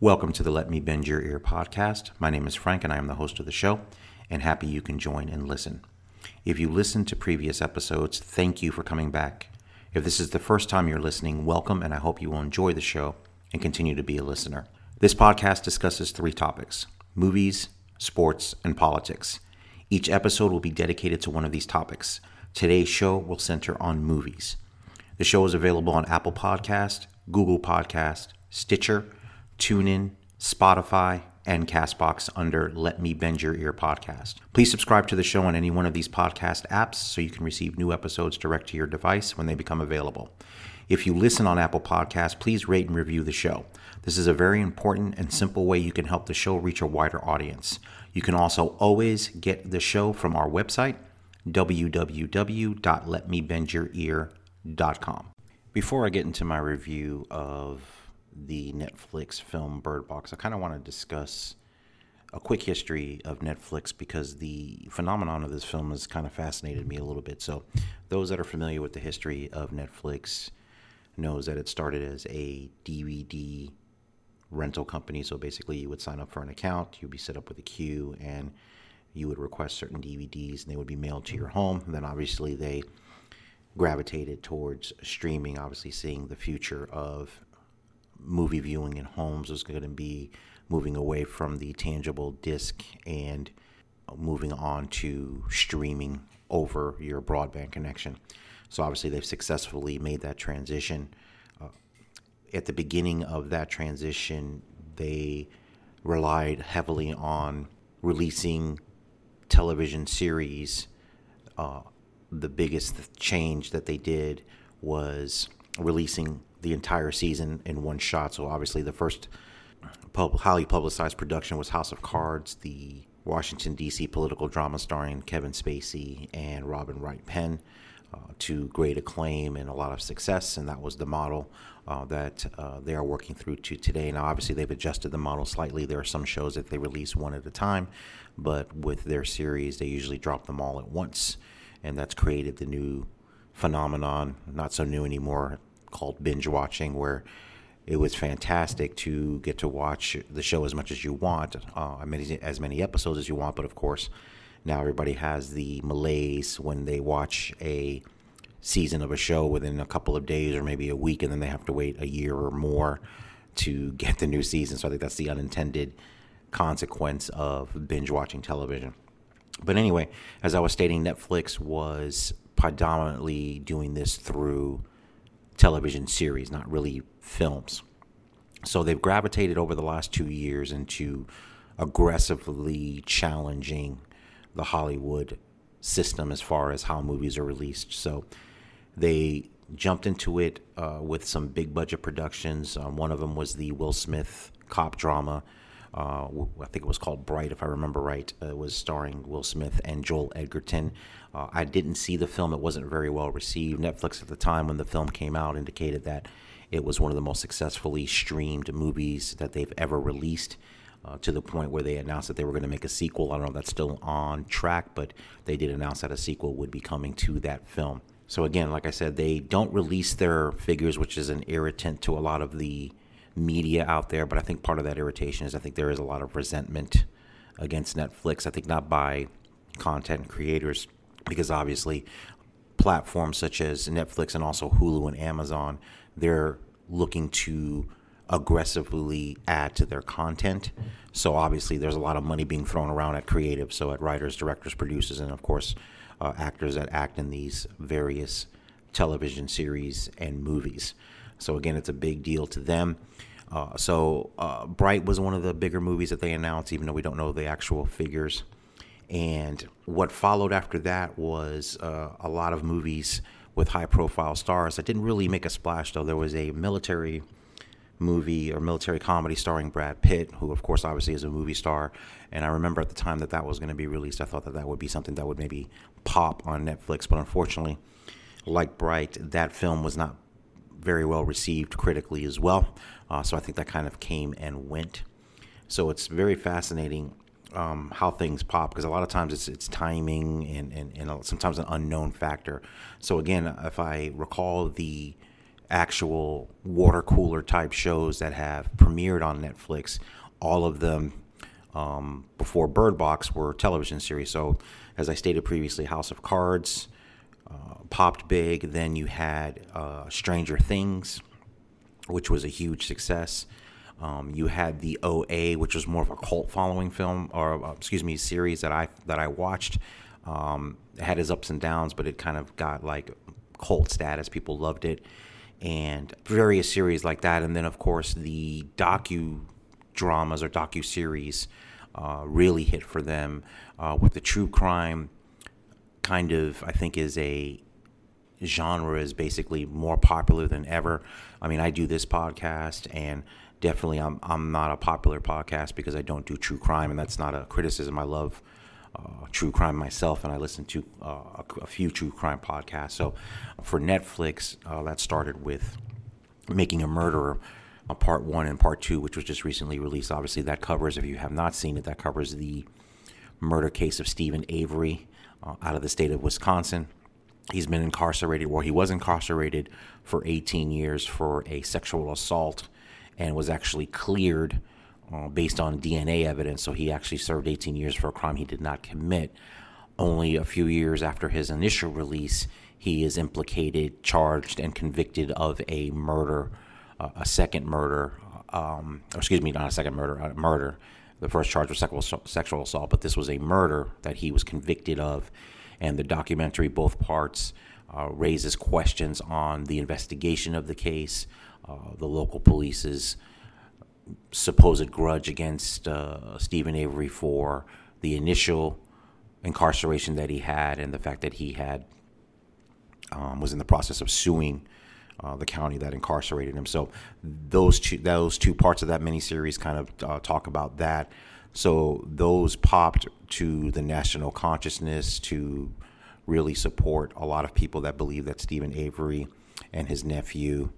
Welcome to the Let Me Bend Your Ear podcast. My name is Frank and I am the host of the show, and happy you can join and listen. If you listened to previous episodes, thank you for coming back. If this is the first time you're listening, welcome and I hope you will enjoy the show and continue to be a listener. This podcast discusses three topics movies, sports, and politics. Each episode will be dedicated to one of these topics. Today's show will center on movies. The show is available on Apple Podcast, Google Podcast, Stitcher, TuneIn, Spotify, and Castbox under Let Me Bend Your Ear podcast. Please subscribe to the show on any one of these podcast apps so you can receive new episodes direct to your device when they become available. If you listen on Apple Podcasts, please rate and review the show. This is a very important and simple way you can help the show reach a wider audience. You can also always get the show from our website, www.letmebendyourear.com. Before I get into my review of the Netflix film Bird Box, I kind of want to discuss a quick history of Netflix because the phenomenon of this film has kind of fascinated me a little bit. So, those that are familiar with the history of Netflix knows that it started as a DVD rental company. So basically, you would sign up for an account, you'd be set up with a queue, and you would request certain DVDs, and they would be mailed to your home. And then obviously they gravitated towards streaming. Obviously, seeing the future of movie viewing in homes was going to be moving away from the tangible disc and moving on to streaming over your broadband connection. So obviously they've successfully made that transition. Uh, at the beginning of that transition, they relied heavily on releasing television series. Uh, the biggest change that they did was releasing the entire season in one shot. So obviously, the first pub- highly publicized production was House of Cards, the Washington D.C. political drama starring Kevin Spacey and Robin Wright Penn. Uh, to great acclaim and a lot of success, and that was the model uh, that uh, they are working through to today. Now, obviously, they've adjusted the model slightly. There are some shows that they release one at a time, but with their series, they usually drop them all at once, and that's created the new phenomenon, not so new anymore, called binge watching, where it was fantastic to get to watch the show as much as you want, uh, as many episodes as you want. But of course, now everybody has the malaise when they watch a season of a show within a couple of days or maybe a week, and then they have to wait a year or more to get the new season. So I think that's the unintended consequence of binge watching television. But anyway, as I was stating, Netflix was predominantly doing this through television series, not really films. So they've gravitated over the last two years into aggressively challenging the Hollywood system as far as how movies are released. So they jumped into it uh, with some big budget productions. Um, one of them was the Will Smith cop drama. Uh, I think it was called Bright, if I remember right. Uh, it was starring Will Smith and Joel Edgerton. Uh, I didn't see the film; it wasn't very well received. Netflix at the time when the film came out indicated that it was one of the most successfully streamed movies that they've ever released. Uh, to the point where they announced that they were going to make a sequel. I don't know if that's still on track, but they did announce that a sequel would be coming to that film. So again, like I said, they don't release their figures, which is an irritant to a lot of the media out there. But I think part of that irritation is I think there is a lot of resentment against Netflix. I think not by content creators, because obviously platforms such as Netflix and also Hulu and Amazon, they're looking to aggressively add to their content. So obviously, there's a lot of money being thrown around at creative, so at writers, directors, producers, and of course, uh, actors that act in these various television series and movies. So again, it's a big deal to them. Uh, so uh, Bright was one of the bigger movies that they announced, even though we don't know the actual figures. And what followed after that was uh, a lot of movies with high-profile stars that didn't really make a splash. Though there was a military movie or military comedy starring Brad Pitt, who of course obviously is a movie star. And I remember at the time that that was going to be released, I thought that that would be something that would maybe pop on Netflix. But unfortunately, like Bright, that film was not very well received critically as well. Uh, so I think that kind of came and went. So it's very fascinating um, how things pop because a lot of times it's it's timing and, and, and sometimes an unknown factor. So again, if I recall the actual water cooler type shows that have premiered on Netflix. All of them um, before Bird Box were television series. So, as I stated previously, House of Cards uh, popped big. Then you had uh, Stranger Things, which was a huge success. Um, you had the OA, which was more of a cult following film, or uh, excuse me, series that I that I watched. Um, it had its ups and downs, but it kind of got like cult status. People loved it, and various series like that. And then, of course, the docu dramas or docu series uh, really hit for them uh, with the true crime. Kind of, I think, is a genre is basically more popular than ever. I mean, I do this podcast and definitely I'm I'm not a popular podcast because I don't do true crime, and that's not a criticism. I love uh, true crime myself, and I listen to uh, a, a, few true crime podcasts. So for Netflix, uh, that started with Making a Murderer. Uh, part one and part two, which was just recently released. Obviously, that covers, if you have not seen it, that covers the murder case of Steven Avery uh, out of the state of Wisconsin. He's been incarcerated, or he was incarcerated for 18 years for a sexual assault and was actually cleared uh, based on DNA evidence. So he actually served 18 years for a crime he did not commit. Only a few years after his initial release, he is implicated, charged, and convicted of a murder, uh, a second murder. Um, excuse me, not a second murder, a murder. The first charge was sexual, sexual assault, but this was a murder that he was convicted of. And the documentary, both parts, uh, raises questions on the investigation of the case, uh, the local police's supposed grudge against uh, Steven Avery for the initial incarceration that he had and the fact that he had um, was in the process of suing uh, the county that incarcerated him. So those two those two parts of that miniseries kind of uh, talk about that. So those popped to the national consciousness to really support a lot of people that believe that Steven Avery and his nephew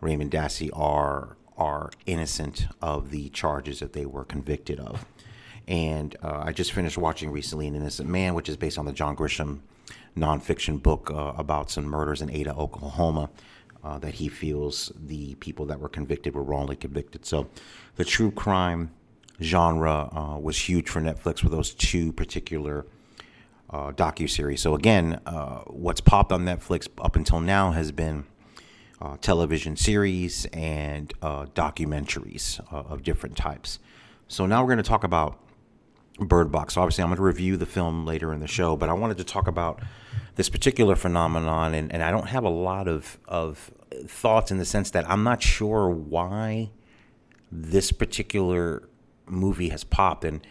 Raymond Dassey are are innocent of the charges that they were convicted of. And uh, I just finished watching recently An Innocent Man, which is based on the John Grisham nonfiction book uh, about some murders in Ada, Oklahoma, uh, that he feels the people that were convicted were wrongly convicted. So the true crime genre uh, was huge for Netflix with those two particular uh, docu series. So again, uh, what's popped on Netflix up until now has been uh, television series and uh, documentaries uh, of different types. So now we're going to talk about Bird Box. Obviously, I'm going to review the film later in the show, but I wanted to talk about this particular phenomenon, and, and I don't have a lot of, of thoughts in the sense that I'm not sure why this particular movie has popped. And,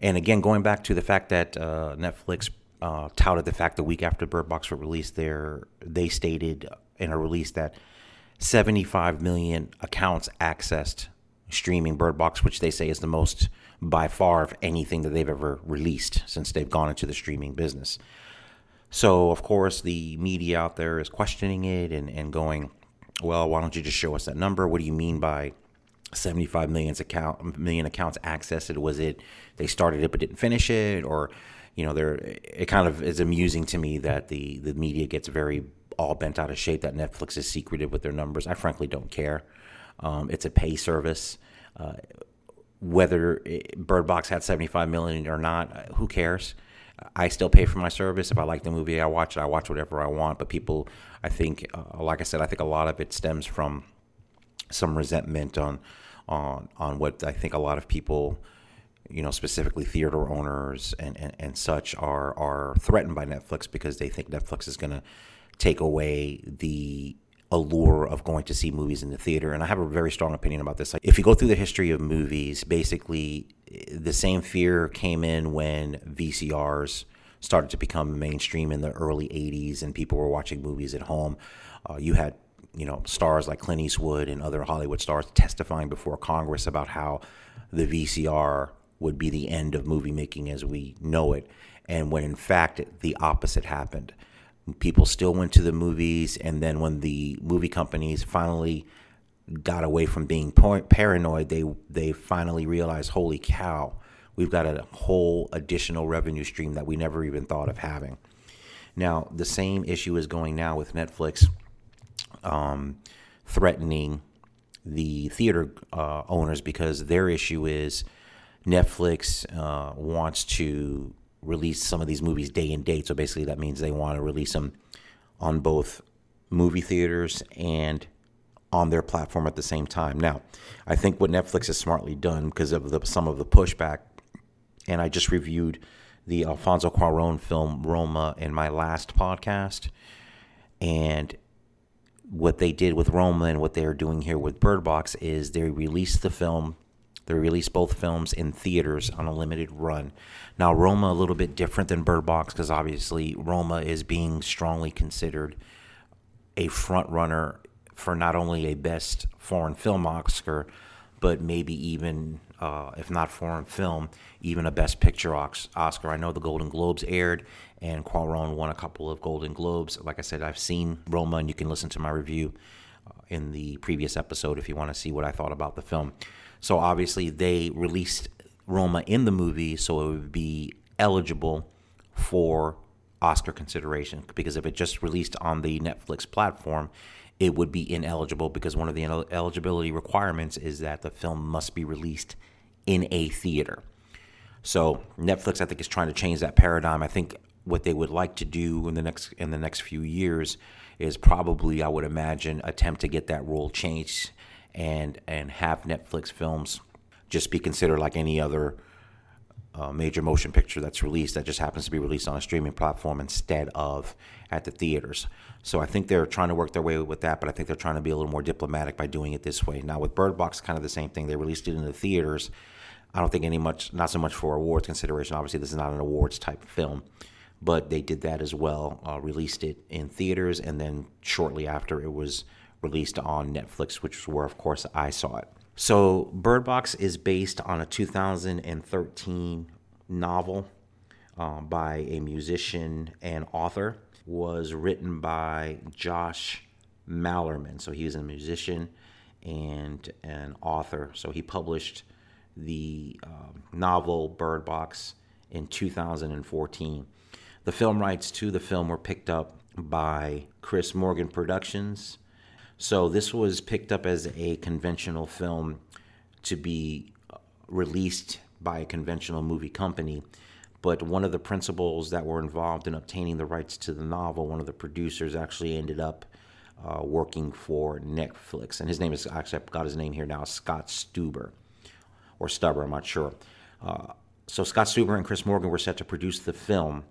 and again, going back to the fact that uh, Netflix uh, touted the fact the week after Bird Box was released, there they stated in a release that 75 million accounts accessed streaming Bird Box, which they say is the most by far of anything that they've ever released since they've gone into the streaming business. So, of course, the media out there is questioning it and, and going, well, why don't you just show us that number? What do you mean by 75 millions account, million accounts accessed? Was it they started it but didn't finish it? Or, you know, there it kind of is amusing to me that the, the media gets very all bent out of shape that Netflix is secretive with their numbers. I frankly don't care. Um, it's a pay service. Uh, whether Bird Box had 75 million or not, uh, who cares? I still pay for my service. If I like the movie, I watch it. I watch whatever I want. But people, I think, uh, like I said, I think a lot of it stems from some resentment on on on what I think a lot of people, you know, specifically theater owners and, and, and such, are are threatened by Netflix because they think Netflix is going to take away the allure of going to see movies in the theater. And I have a very strong opinion about this. If you go through the history of movies, basically the same fear came in when VCRs started to become mainstream in the early 80s and people were watching movies at home. Uh, you had you know stars like Clint Eastwood and other Hollywood stars testifying before Congress about how the VCR would be the end of movie making as we know it and when in fact the opposite happened. People still went to the movies and then when the movie companies finally got away from being paranoid they they finally realized holy cow we've got a whole additional revenue stream that we never even thought of having. Now the same issue is going now with netflix um, threatening the theater uh, owners because their issue is Netflix uh, wants to release some of these movies day and date. So basically, that means they want to release them on both movie theaters and on their platform at the same time. Now, I think what Netflix has smartly done because of the, some of the pushback, and I just reviewed the Alfonso Cuarón film Roma in my last podcast, and what they did with Roma and what they're doing here with Bird Box is they released the film. They released both films in theaters on a limited run. Now, Roma a little bit different than Bird Box because obviously Roma is being strongly considered a front runner for not only a best foreign film Oscar, but maybe even, uh, if not foreign film, even a best picture Oscar. I know the Golden Globes aired, and Cuarón won a couple of Golden Globes. Like I said, I've seen Roma, and you can listen to my review uh, in the previous episode if you want to see what I thought about the film. So obviously, they released Roma in the movie, so it would be eligible for Oscar consideration because if it just released on the Netflix platform, it would be ineligible because one of the eligibility requirements is that the film must be released in a theater. So Netflix, I think, is trying to change that paradigm. I think what they would like to do in the next in the next few years is probably, I would imagine, attempt to get that rule changed and and have Netflix films just be considered like any other uh, major motion picture that's released that just happens to be released on a streaming platform instead of at the theaters. So I think they're trying to work their way with that, but I think they're trying to be a little more diplomatic by doing it this way. Now with Bird Box, kind of the same thing. They released it in the theaters. I don't think any much, not so much for awards consideration. Obviously, this is not an awards type film, but they did that as well. Uh, released it in theaters, and then shortly after, it was released on Netflix, which is where, of course, I saw it. So, Bird Box is based on a 2013 novel um, by a musician and author. Was written by Josh Malerman. So, he was a musician and an author. So, he published the um, novel Bird Box in 2014. The film rights to the film were picked up by Chris Morgan Productions so this was picked up as a conventional film to be uh, released by a conventional movie company. But one of the principals that were involved in obtaining the rights to the novel, one of the producers, actually ended up uh, working for Netflix. And his name is actually, I've got his name here now, Scott Stuber, or Stubber, I'm not sure. Uh, so Scott Stuber and Chris Morgan were set to produce the film.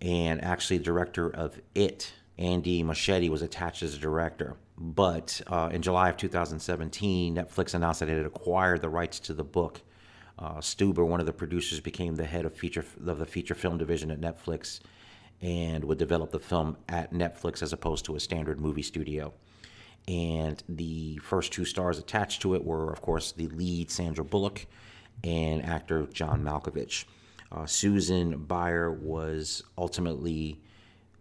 And actually, the director of It, Andy Muschietti, was attached as a director. But uh, in July of 2017, Netflix announced that it had acquired the rights to the book. Uh, Stuber, one of the producers, became the head of feature of the feature film division at Netflix, and would develop the film at Netflix as opposed to a standard movie studio. And the first two stars attached to it were, of course, the lead Sandra Bullock and actor John Malkovich. Uh, Susan Bier was ultimately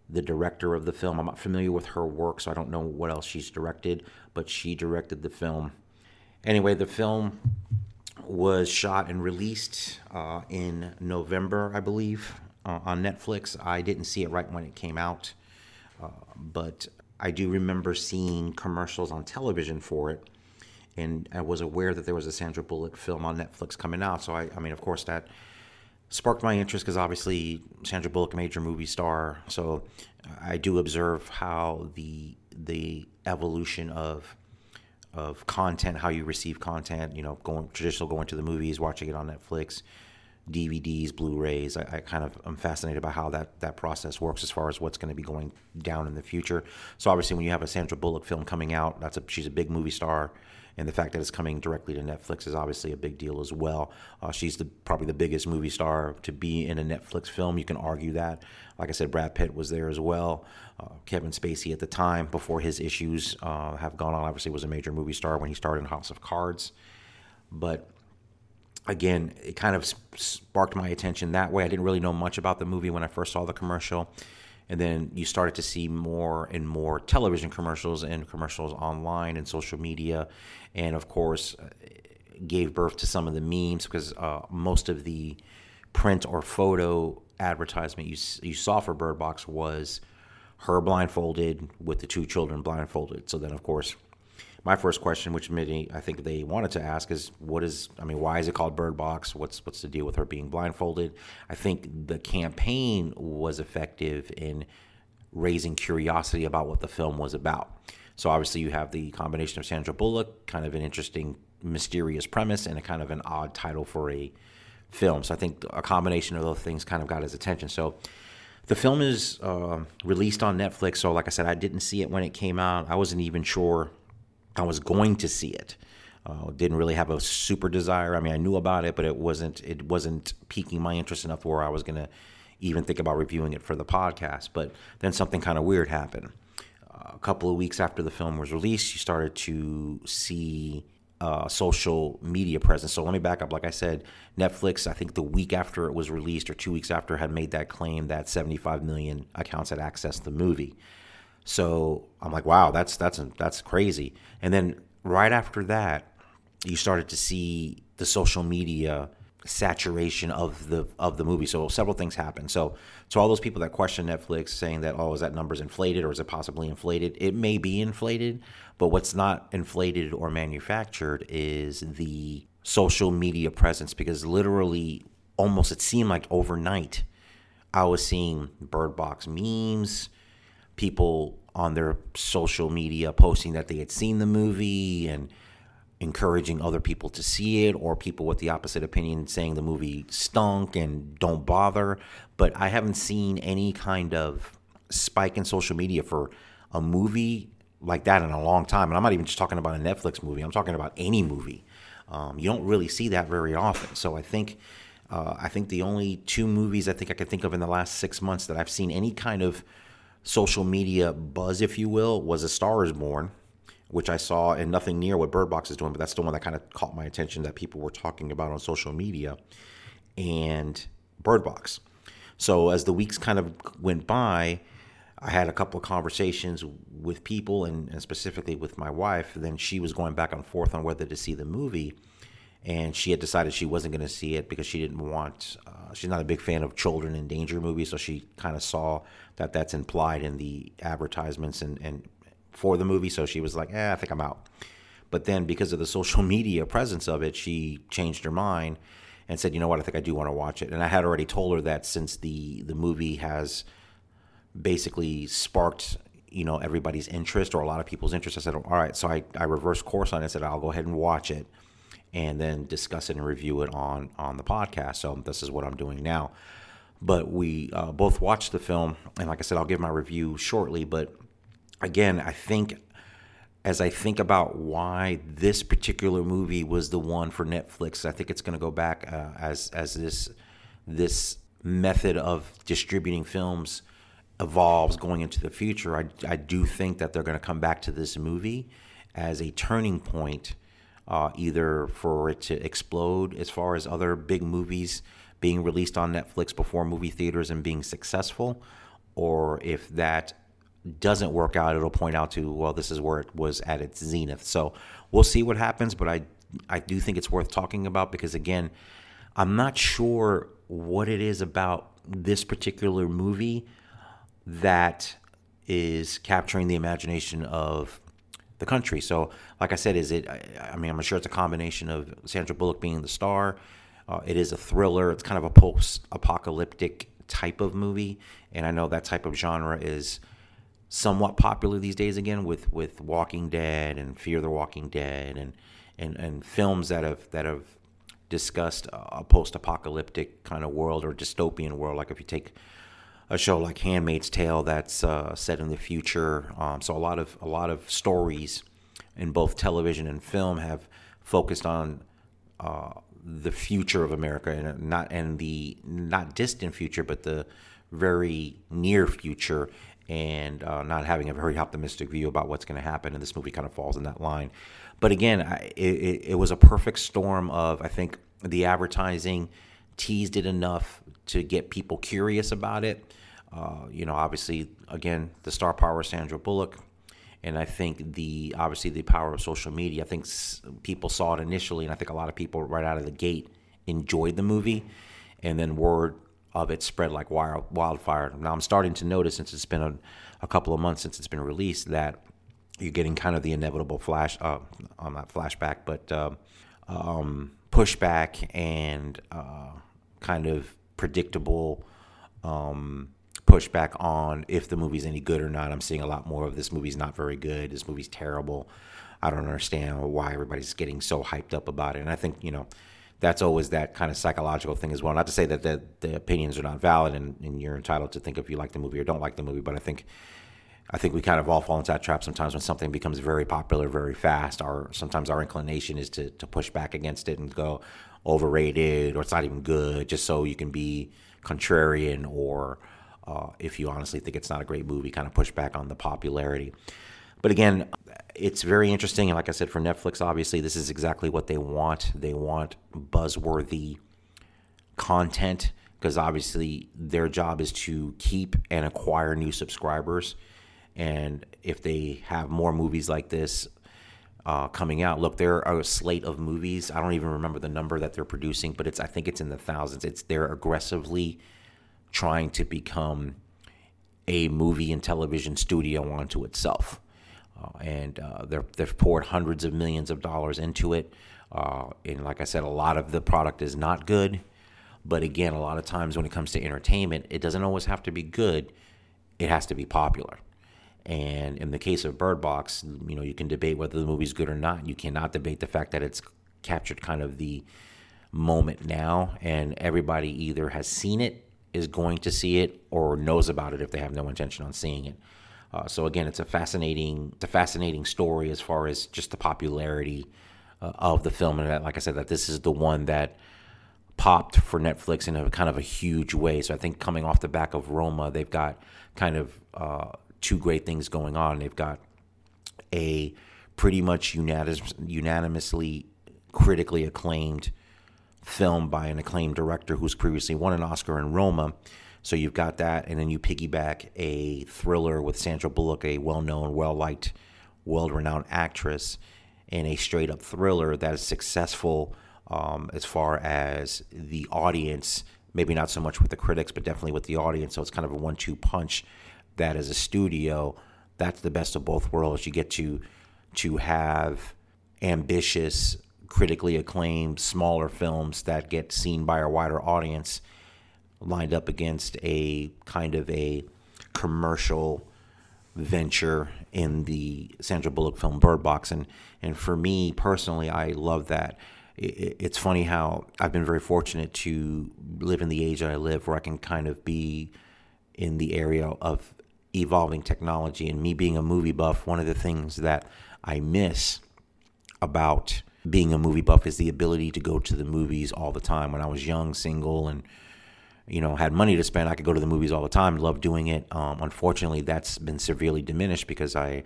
the director of the film. I'm not familiar with her work, so I don't know what else she's directed, but she directed the film. Anyway, the film was shot and released uh, in November, I believe, uh, on Netflix. I didn't see it right when it came out, uh, but I do remember seeing commercials on television for it. And I was aware that there was a Sandra Bullock film on Netflix coming out. So, I, I mean, of course, that sparked my interest because obviously Sandra Bullock, major movie star, so uh, I do observe how the the evolution of of content, how you receive content, you know, going traditional going to the movies, watching it on Netflix, DVDs, Blu-rays. I, I kind of am fascinated by how that that process works as far as what's going to be going down in the future. So obviously, when you have a Sandra Bullock film coming out, that's a she's a big movie star and the fact that it's coming directly to Netflix is obviously a big deal as well. Uh, she's the, probably the biggest movie star to be in a Netflix film. You can argue that. Like I said, Brad Pitt was there as well. Uh, Kevin Spacey at the time, before his issues uh, have gone on, obviously was a major movie star when he started in House of Cards. But again, it kind of sparked my attention that way. I didn't really know much about the movie when I first saw the commercial. And then you started to see more and more television commercials and commercials online and social media. And of course uh, gave birth to some of the memes because uh, most of the print or photo advertisement you, you saw for bird box was her blindfolded with the two children blindfolded. So then of course my first question, which many I think they wanted to ask, is what is I mean, why is it called Bird Box? What's what's the deal with her being blindfolded? I think the campaign was effective in raising curiosity about what the film was about. So obviously you have the combination of Sandra Bullock, kind of an interesting, mysterious premise, and a kind of an odd title for a film. So I think a combination of those things kind of got his attention. So the film is uh, released on Netflix. So like I said, I didn't see it when it came out. I wasn't even sure I was going to see it. Uh, didn't really have a super desire. I mean, I knew about it, but it wasn't it wasn't piquing my interest enough where I was gonna even think about reviewing it for the podcast. But then something kind of weird happened. Uh, a couple of weeks after the film was released, you started to see uh, social media presence. So let me back up. Like I said, Netflix, I think the week after it was released or two weeks after, had made that claim that 75 million accounts had accessed the movie. So I'm like, wow, that's that's that's crazy. And then right after that, you started to see the social media saturation of the of the movie. So several things happened. So to all those people that question Netflix, saying that oh, is that numbers inflated or is it possibly inflated? It may be inflated, but what's not inflated or manufactured is the social media presence because literally almost it seemed like overnight I was seeing Bird Box memes, people on their social media posting that they had seen the movie and encouraging other people to see it or people with the opposite opinion saying the movie stunk and don't bother. But i haven't seen any kind of spike in social media for a movie like that in a long time. And i'm not even just talking about a netflix movie. I'm talking about any movie. Um, you don't really see that very often. So i think uh, i think the only two movies i think i can think of in the last six months that i've seen any kind of social media buzz if you will was a star is born which I saw and nothing near what Bird Box is doing, but that's the one that kind of caught my attention that people were talking about on social media and Bird Box. So as the weeks kind of went by, I had a couple of conversations with people and, and specifically with my wife. Then she was going back and forth on whether to see the movie. And she had decided she wasn't going to see it because she didn't want, uh, she's not a big fan of children in danger movies. So she kind of saw that that's implied in the advertisements and, and for the movie, so she was like, "Eh, I think I'm out." But then, because of the social media presence of it, she changed her mind and said, "You know what? I think I do want to watch it." And I had already told her that since the the movie has basically sparked you know everybody's interest or a lot of people's interest, I said, "All right." So I I reversed course on it. and said, "I'll go ahead and watch it." And then discuss it and review it on on the podcast. So this is what I'm doing now. But we uh, both watched the film, and like I said, I'll give my review shortly. But again, I think as I think about why this particular movie was the one for Netflix, I think it's going to go back uh, as as this this method of distributing films evolves going into the future. I, I do think that they're going to come back to this movie as a turning point, uh, either for it to explode as far as other big movies being released on Netflix before movie theaters and being successful, or if that doesn't work out, it'll point out to well, this is where it was at its zenith. So we'll see what happens, but I I do think it's worth talking about because again, I'm not sure what it is about this particular movie that is capturing the imagination of the country. So, like I said, is it? I mean, I'm sure it's a combination of Sandra Bullock being the star. Uh, it is a thriller. It's kind of a post-apocalyptic type of movie, and I know that type of genre is somewhat popular these days again with with Walking Dead and Fear the Walking Dead and and and films that have that have discussed a post-apocalyptic kind of world or dystopian world. Like if you take a show like Handmaid's Tale that's uh, set in the future, um, so a lot of a lot of stories in both television and film have focused on uh, the future of America and not and the not distant future, but the very near future and uh, not having a very optimistic view about what's going to happen. And this movie kind of falls in that line. But again, I, it, it was a perfect storm of, I think, the advertising teased it enough to get people curious about it. Uh, you know, obviously, again, the star power of Sandra Bullock. And I think the obviously the power of social media. I think people saw it initially, and I think a lot of people right out of the gate enjoyed the movie, and then word of it spread like wild, wildfire. Now I'm starting to notice since it's been a, a couple of months since it's been released that you're getting kind of the inevitable flash, uh, on that flashback, but um, um, pushback and uh, kind of predictable um, pushback on if the movie's any good or not. I'm seeing a lot more of this movie's not very good. This movie's terrible. I don't understand why everybody's getting so hyped up about it. And I think you know that's always that kind of psychological thing as well. Not to say that the, the opinions are not valid and, and you're entitled to think if you like the movie or don't like the movie, but I think I think we kind of all fall into that trap sometimes when something becomes very popular very fast. Our sometimes our inclination is to to push back against it and go overrated or it's not even good, just so you can be contrarian or uh, if you honestly think it's not a great movie, kind of push back on the popularity. But again, it's very interesting. And like I said, for Netflix, obviously, this is exactly what they want. They want buzzworthy content because obviously their job is to keep and acquire new subscribers. And if they have more movies like this uh, coming out, look, there are a slate of movies. I don't even remember the number that they're producing, but it's I think it's in the thousands. It's they're aggressively trying to become a movie and television studio onto itself. Uh, and uh, they've poured hundreds of millions of dollars into it. Uh, and like I said, a lot of the product is not good. But again, a lot of times when it comes to entertainment, it doesn't always have to be good. It has to be popular. And in the case of Bird Box, you know, you can debate whether the movie's good or not. You cannot debate the fact that it's captured kind of the moment now, and everybody either has seen it is going to see it or knows about it if they have no intention on seeing it. Uh, so again, it's a fascinating, it's a fascinating story as far as just the popularity uh, of the film, and that, like I said, that this is the one that popped for Netflix in a kind of a huge way. So I think coming off the back of Roma, they've got kind of uh, two great things going on. They've got a pretty much unanimous, unanimously critically acclaimed film by an acclaimed director who's previously won an Oscar in Roma. So you've got that, and then you piggyback a thriller with Sandra Bullock, a well-known, well-liked, world-renowned actress, and a straight-up thriller that is successful um, as far as the audience. Maybe not so much with the critics, but definitely with the audience. So it's kind of a one-two punch. That as a studio, that's the best of both worlds. You get to to have ambitious critically acclaimed smaller films that get seen by a wider audience lined up against a kind of a commercial venture in the Sandra Bullock film Bird Box and and for me personally I love that it's funny how I've been very fortunate to live in the age that I live where I can kind of be in the area of evolving technology and me being a movie buff one of the things that I miss about being a movie buff is the ability to go to the movies all the time. When I was young, single, and you know had money to spend, I could go to the movies all the time. Love doing it. Um, unfortunately, that's been severely diminished because I,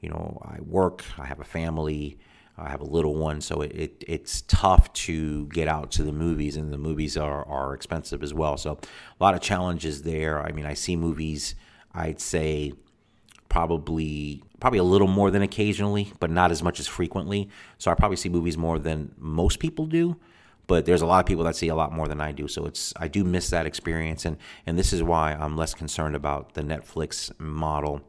you know, I work. I have a family. I have a little one, so it, it, it's tough to get out to the movies, and the movies are, are expensive as well. So a lot of challenges there. I mean, I see movies. I'd say probably probably a little more than occasionally, but not as much as frequently. So I probably see movies more than most people do. But there's a lot of people that see a lot more than I do. So it's I do miss that experience, and and this is why I'm less concerned about the Netflix model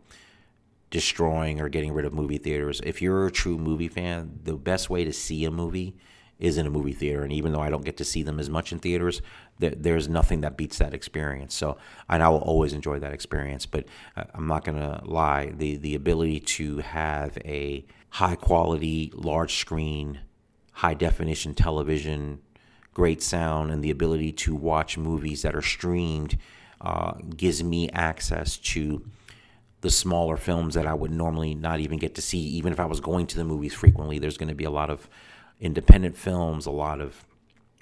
destroying or getting rid of movie theaters. If you're a true movie fan, the best way to see a movie is in a movie theater. And even though I don't get to see them as much in theaters, there, there's nothing that beats that experience. So, and I will always enjoy that experience. But uh, I'm not going to lie, the, the ability to have a high quality, large screen, high definition television, great sound, and the ability to watch movies that are streamed uh, gives me access to the smaller films that I would normally not even get to see, even if I was going to the movies frequently. There's going to be a lot of independent films, a lot of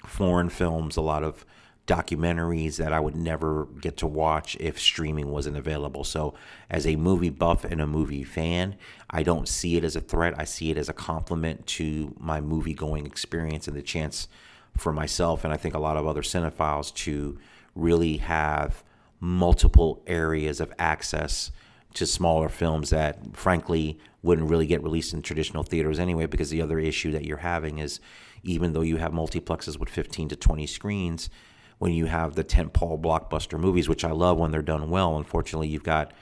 foreign films, a lot of documentaries that I would never get to watch if streaming wasn't available. So, as a movie buff and a movie fan, I don't see it as a threat. I see it as a compliment to my movie going experience and the chance for myself and I think a lot of other cinephiles to really have multiple areas of access to smaller films that frankly wouldn't really get released in traditional theaters anyway because the other issue that you're having is even though you have multiplexes with 15 to 20 screens when you have the tentpole blockbuster movies which I love when they're done well unfortunately you've got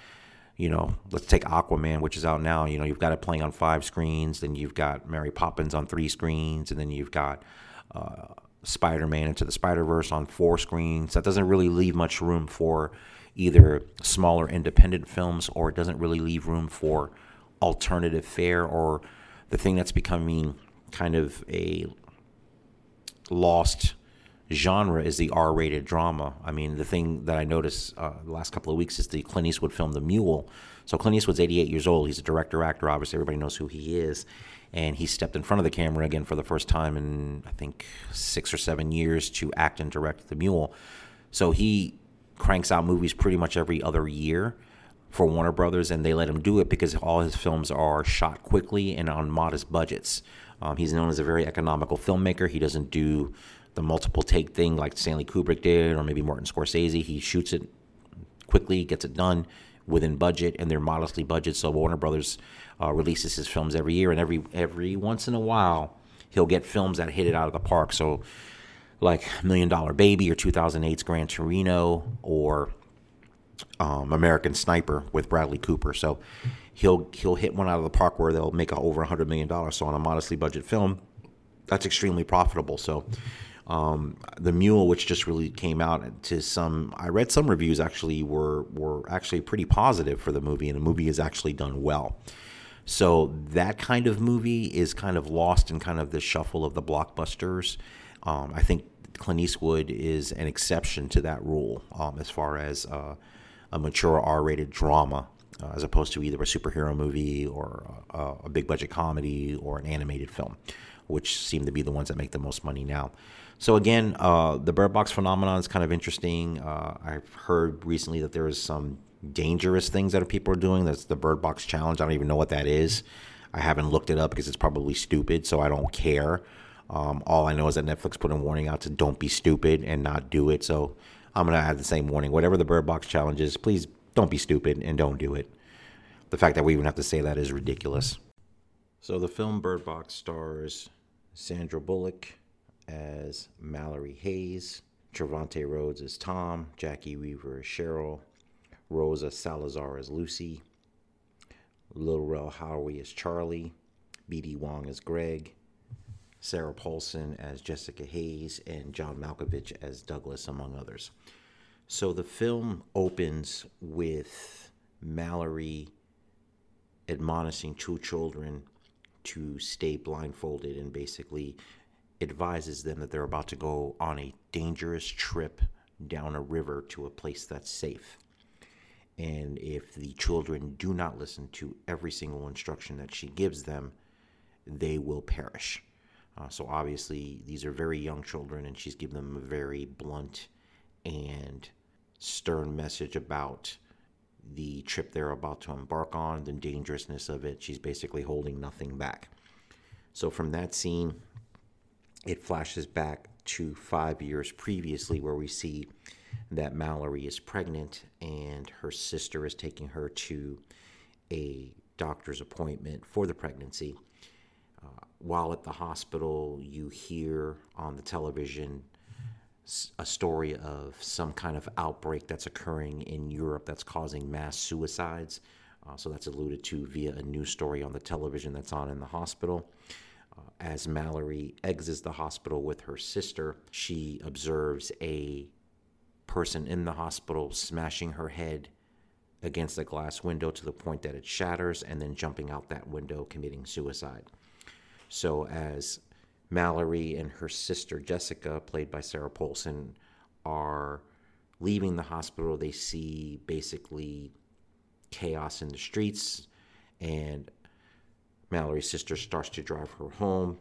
you know, let's take Aquaman, which is out now. You know, you've got it playing on five screens, then you've got Mary Poppins on three screens, and then you've got uh, Spider Man into the Spider Verse on four screens. That doesn't really leave much room for either smaller independent films or it doesn't really leave room for alternative fare or the thing that's becoming kind of a lost genre is the R-rated drama. I mean, the thing that I noticed uh, the last couple of weeks is the Clint Eastwood film The Mule. So Clint Eastwood's 88 years old. He's a director, actor. Obviously, everybody knows who he is, and he stepped in front of the camera again for the first time in I think six or seven years to act and direct The Mule. So he cranks out movies pretty much every other year for Warner Brothers, and they let him do it because all his films are shot quickly and on modest budgets. Um, he's known as a very economical filmmaker. He doesn't do the multiple take thing like Stanley Kubrick did, or maybe Martin Scorsese. He shoots it quickly, gets it done within budget, and they're modestly budget. So Warner Brothers uh, releases his films every year, and every every once in a while, he'll get films that hit it out of the park. So, like Million Dollar Baby or 2008's Gran Torino or um, American Sniper with Bradley Cooper. So he'll he'll hit one out of the park where they'll make over hundred million dollars. So on a modestly budget film, that's extremely profitable. So um, the Mule, which just really came out to some, I read some reviews actually were were actually pretty positive for the movie, and the movie is actually done well. So that kind of movie is kind of lost in kind of the shuffle of the blockbusters. Um, I think Clint Eastwood is an exception to that rule um, as far as uh, a mature R-rated drama, uh, as opposed to either a superhero movie or a, a big budget comedy or an animated film, which seem to be the ones that make the most money now. So again, uh, the Bird Box phenomenon is kind of interesting. Uh, I've heard recently that there is some dangerous things that people are doing. That's the Bird Box challenge. I don't even know what that is. I haven't looked it up because it's probably stupid, so I don't care. Um, all I know is that Netflix put a warning out to don't be stupid and not do it. So I'm gonna add the same warning. Whatever the Bird Box challenge is, please don't be stupid and don't do it. The fact that we even have to say that is ridiculous. So the film Bird Box stars Sandra Bullock, as Malorie Hayes, Trevante Rhodes as Tom, Jacki Weaver as Cheryl, Rosa Salazar as Lucy, Lil Rel Howery as Charlie, BD Wong as Greg, Sarah Paulson as Jessica Hayes, and John Malkovich as Douglas, among others. So the film opens with Malorie admonishing two children to stay blindfolded and basically advises them that they're about to go on a dangerous trip down a river to a place that's safe. And if the children do not listen to every single instruction that she gives them, they will perish. Uh, so obviously, these are very young children, and she's giving them a very blunt and stern message about the trip they're about to embark on, the dangerousness of it. She's basically holding nothing back. So from that scene, it flashes back to five years previously, where we see that Malorie is pregnant and her sister is taking her to a doctor's appointment for the pregnancy. Uh, while at the hospital, you hear on the television a story of some kind of outbreak that's occurring in Europe that's causing mass suicides. Uh, so that's alluded to via a news story on the television that's on in the hospital. Uh, as Malorie exits the hospital with her sister, she observes a person in the hospital smashing her head against a glass window to the point that it shatters and then jumping out that window committing suicide. So, as Malorie and her sister Jessica, played by Sarah Paulson, are leaving the hospital, they see basically chaos in the streets and Malorie's sister starts to drive her home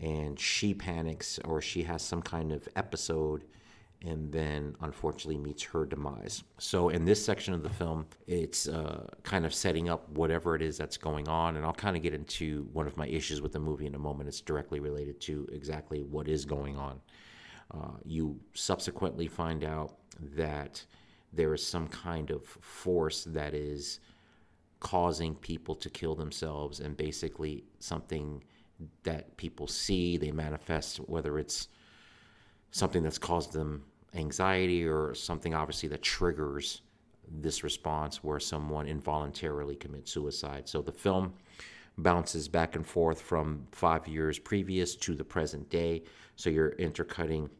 and she panics or she has some kind of episode and then unfortunately meets her demise. So, in this section of the film, it's uh, kind of setting up whatever it is that's going on. And I'll kind of get into one of my issues with the movie in a moment. It's directly related to exactly what is going on. Uh, you subsequently find out that there is some kind of force that is causing people to kill themselves and basically something that people see, they manifest, whether it's something that's caused them anxiety or something obviously that triggers this response where someone involuntarily commits suicide. So the film bounces back and forth from five years previous to the present day. So you're intercutting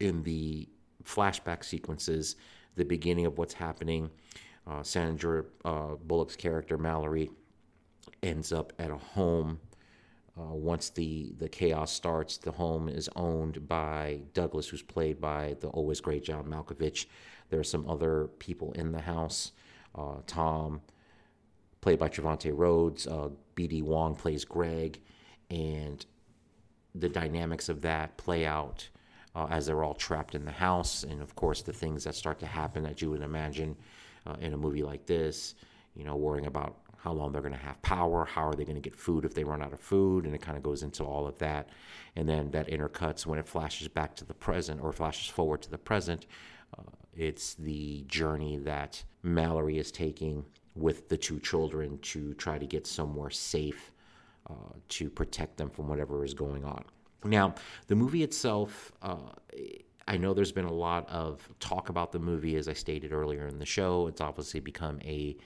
in the flashback sequences the beginning of what's happening. Uh, Sandra uh, Bullock's character Malorie ends up at a home. Uh, once the, the chaos starts, the home is owned by Douglas, who's played by the always great John Malkovich. There are some other people in the house. Uh, Tom, played by Trevante Rhodes. Uh, B.D. Wong plays Greg, and the dynamics of that play out uh, as they're all trapped in the house, and of course the things that start to happen that you would imagine uh, in a movie like this. You know, worrying about how long they're going to have power, how are they going to get food if they run out of food, and it kind of goes into all of that, and then that intercuts when it flashes back to the present or flashes forward to the present. Uh, it's the journey that Malorie is taking with the two children to try to get somewhere safe uh, to protect them from whatever is going on. Now, the movie itself, uh, I know there's been a lot of talk about the movie, as I stated earlier in the show. It's obviously become a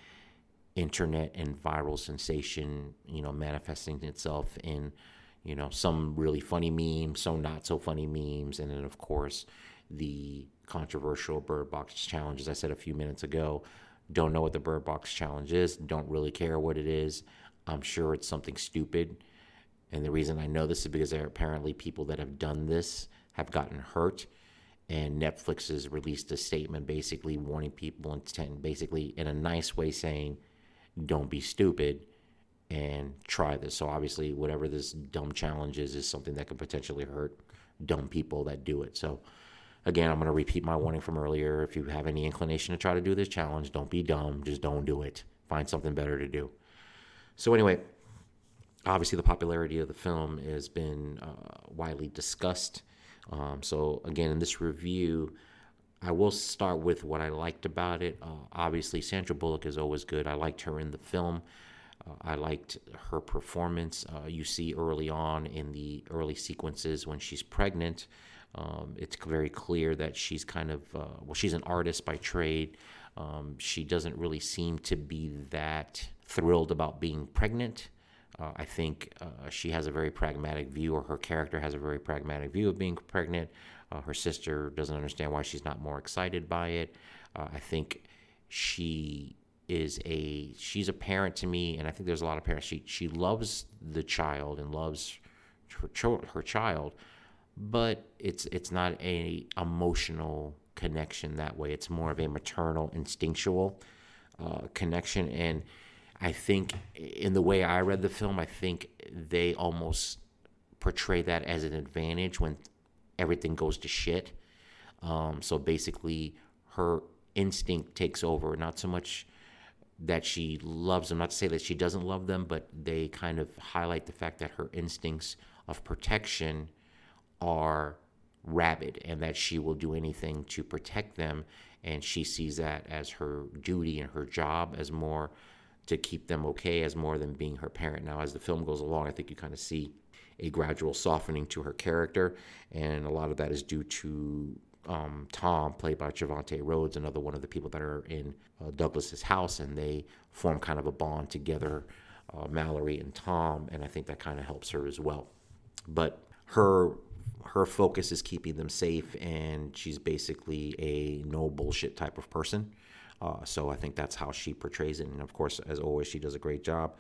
internet and viral sensation, you know, manifesting itself in, you know, some really funny memes, some not so funny memes, and then of course the controversial Bird Box challenge, as I said a few minutes ago. Don't know what the Bird Box challenge is. Don't really care what it is. I'm sure it's something stupid. And the reason I know this is because there are apparently people that have done this have gotten hurt. And Netflix has released a statement basically warning people and basically in a nice way saying, don't be stupid and try this. So obviously, whatever this dumb challenge is, is something that could potentially hurt dumb people that do it. So Again, I'm going to repeat my warning from earlier. If you have any inclination to try to do this challenge, don't be dumb. Just don't do it. Find something better to do. So, anyway, obviously, the popularity of the film has been uh, widely discussed. Um, so, again, in this review, I will start with what I liked about it. Uh, obviously, Sandra Bullock is always good. I liked her in the film. Uh, I liked her performance. Uh, you see early on in the early sequences when she's pregnant, um, it's very clear that she's kind of, uh, well, she's an artist by trade. Um, she doesn't really seem to be that thrilled about being pregnant. Uh, I think uh, she has a very pragmatic view, or her character has a very pragmatic view of being pregnant. Uh, her sister doesn't understand why she's not more excited by it. Uh, I think she is a she's a parent to me, and I think there's a lot of parents. She she loves the child and loves her, her child, but it's it's not a emotional connection that way. It's more of a maternal, instinctual uh, connection, and I think in the way I read the film, I think they almost portray that as an advantage when everything goes to shit. Um, so basically, her instinct takes over, not so much that she loves them. Not to say that she doesn't love them, but they kind of highlight the fact that her instincts of protection are rabid and that she will do anything to protect them. And she sees that as her duty and her job as more to keep them okay, as more than being her parent. Now, as the film goes along, I think you kind of see a gradual softening to her character. And a lot of that is due to um, Tom, played by Trevante Rhodes, another one of the people that are in uh, Douglas's house, and they form kind of a bond together, uh, Malorie and Tom, and I think that kind of helps her as well. But her her focus is keeping them safe, and she's basically a no bullshit type of person. Uh, so I think that's how she portrays it. And of course, as always, she does a great job.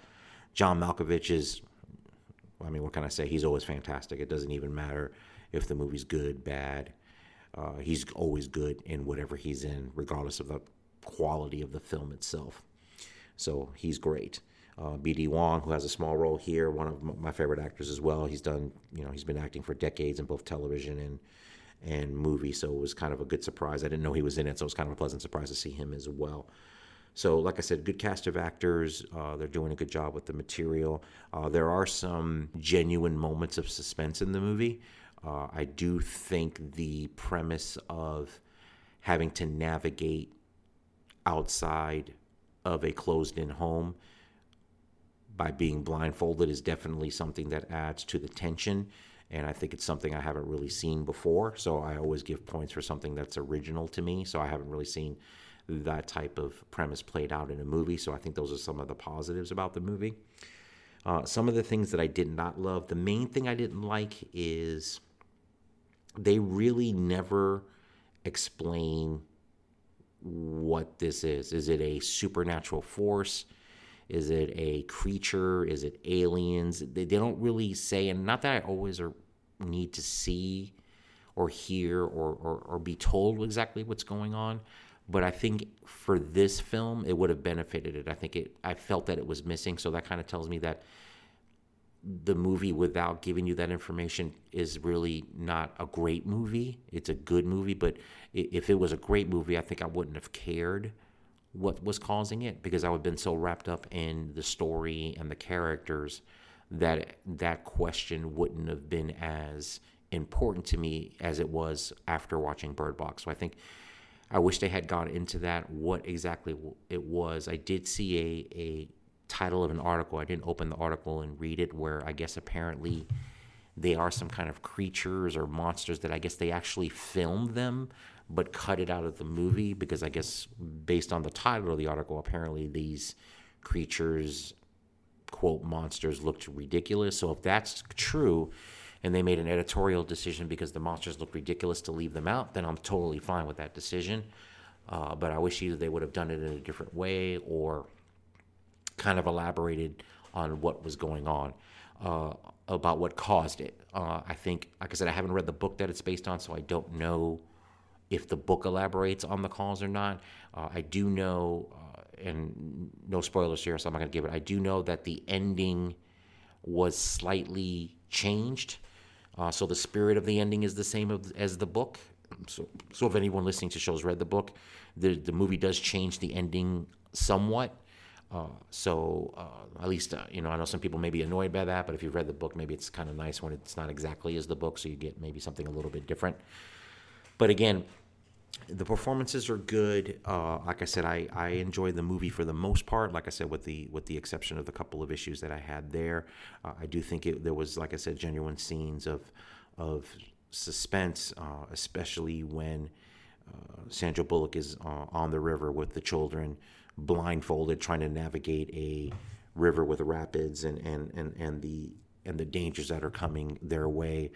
John Malkovich is, I mean, what can I say? He's always fantastic. It doesn't even matter if the movie's good, bad. Uh, he's always good in whatever he's in, regardless of the quality of the film itself. So he's great uh, B.D. Wong, who has a small role here, one of my favorite actors as well. He's done, you know, he's been acting for decades in both television and and movie, so it was kind of a good surprise. I didn't know he was in it, so it was kind of a pleasant surprise to see him as well. So, like I said, good cast of actors. Uh, they're doing a good job with the material. Uh, there are some genuine moments of suspense in the movie. Uh, I do think the premise of having to navigate outside of a closed in home by being blindfolded is definitely something that adds to the tension. And I think it's something I haven't really seen before. So I always give points for something that's original to me. So I haven't really seen that type of premise played out in a movie. So I think those are some of the positives about the movie. Uh, some of the things that I did not love, the main thing I didn't like is they really never explain what this is. Is it a supernatural force? Is it a creature? Is it aliens? They, they don't really say, and not that I always are, need to see or hear or, or, or be told exactly what's going on. But I think for this film, it would have benefited it. I think it. I felt that it was missing, so that kind of tells me that the movie without giving you that information is really not a great movie. It's a good movie, but if it was a great movie, I think I wouldn't have cared what was causing it because I would have been so wrapped up in the story and the characters that that question wouldn't have been as important to me as it was after watching Bird Box. So I think I wish they had gone into that what exactly it was. I did see a a title of an article. I didn't open the article and read it, where I guess apparently they are some kind of creatures or monsters that I guess they actually filmed them but cut it out of the movie because I guess based on the title of the article, apparently these creatures, quote, monsters looked ridiculous. So if that's true, and they made an editorial decision because the monsters look ridiculous to leave them out, then I'm totally fine with that decision. Uh, but I wish either they would have done it in a different way or kind of elaborated on what was going on, uh, about what caused it. Uh, I think, like I said, I haven't read the book that it's based on, so I don't know if the book elaborates on the cause or not. Uh, I do know, uh, and no spoilers here, so I'm not going to give it. I do know that the ending was slightly changed. Uh, so the spirit of the ending is the same as the book. So, so if anyone listening to shows read the book, the the movie does change the ending somewhat. Uh, so uh, at least uh, you know I know some people may be annoyed by that, but if you've read the book, maybe it's kind of nice when it's not exactly as the book, so you get maybe something a little bit different. But again, the performances are good. Uh, like I said, I, I enjoy the movie for the most part. Like I said, with the with the exception of the couple of issues that I had there, uh, I do think it, there was, like I said, genuine scenes of of suspense, uh, especially when uh, Sandra Bullock is uh, on the river with the children, blindfolded, trying to navigate a river with rapids and and and and the and the dangers that are coming their way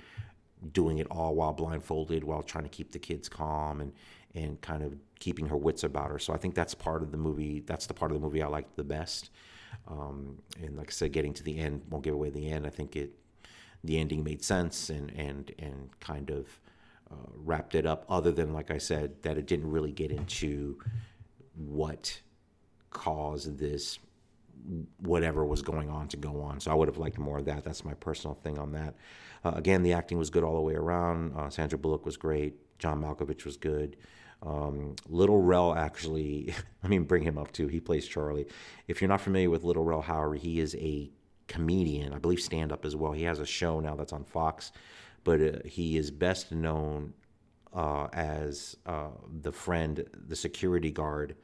doing it all while blindfolded, while trying to keep the kids calm and and kind of keeping her wits about her. So I think that's part of the movie. That's the part of the movie I liked the best. Um, and like I said, getting to the end won't give away the end. I think it the ending made sense and and and kind of uh, wrapped it up. Other than like I said, that it didn't really get into what caused this whatever was going on to go on. So I would have liked more of that. That's my personal thing on that. Uh, again, the acting was good all the way around. Uh, Sandra Bullock was great. John Malkovich was good. Um, Lil Rel actually, I mean, bring him up too. He plays Charlie. If you're not familiar with Little Rel Howery, he is a comedian, I believe stand up as well. He has a show now that's on Fox, but uh, he is best known uh, as uh, the friend, the security guard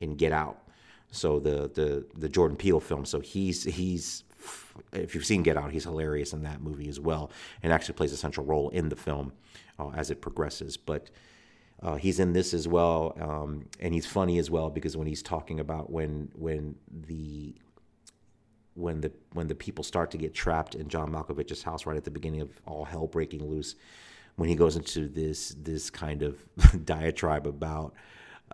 in Get Out. So the the the Jordan Peele film. So he's he's if you've seen Get Out, he's hilarious in that movie as well, and actually plays a central role in the film uh, as it progresses. But uh, he's in this as well, um, and he's funny as well because when he's talking about when when the when the when the people start to get trapped in John Malkovich's house right at the beginning of all hell breaking loose, when he goes into this this kind of diatribe about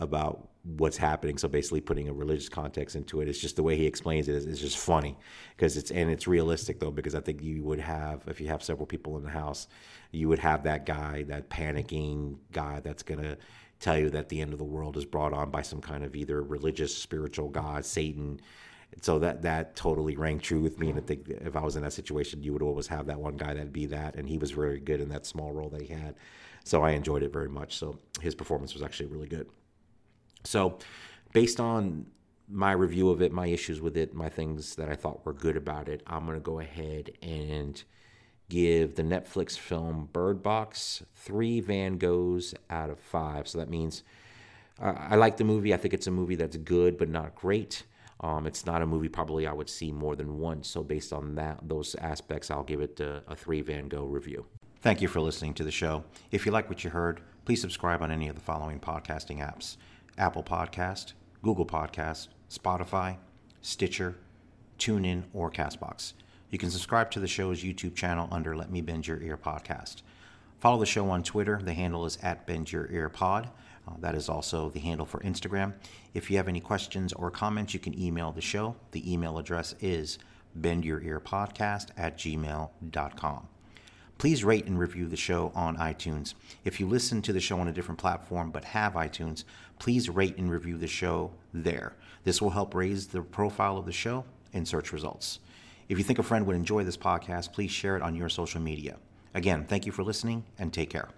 about what's happening. So basically, putting a religious context into it. It's just the way he explains it is, is just funny because it's and it's realistic though because I think you would have if you have several people in the house, you would have that guy, that panicking guy that's gonna tell you that the end of the world is brought on by some kind of either religious, spiritual god, Satan. So that that totally rang true with me, and I think if I was in that situation, you would always have that one guy that'd be that, and he was very good in that small role that he had. So I enjoyed it very much. So his performance was actually really good. So, based on my review of it, my issues with it, my things that I thought were good about it, I'm going to go ahead and give the Netflix film Bird Box three Van Goghs out of five. So that means uh, I like the movie. I think it's a movie that's good but not great. Um, it's not a movie probably I would see more than once. So based on that, those aspects, I'll give it a, a three Van Gogh review. Thank you for listening to the show. If you like what you heard, please subscribe on any of the following podcasting apps. Apple Podcast, Google Podcast, Spotify, Stitcher, TuneIn, or Castbox. You can subscribe to the show's YouTube channel under Let Me Bend Your Ear podcast. Follow the show on Twitter. The handle is at Bend Your Ear Pod. Uh, that is also the handle for Instagram. If you have any questions or comments, you can email the show. The email address is bendyourearpodcast at gmail.com. Please rate and review the show on iTunes. If you listen to the show on a different platform but have iTunes, please rate and review the show there. This will help raise the profile of the show in search results. If you think a friend would enjoy this podcast, please share it on your social media. Again, thank you for listening and take care.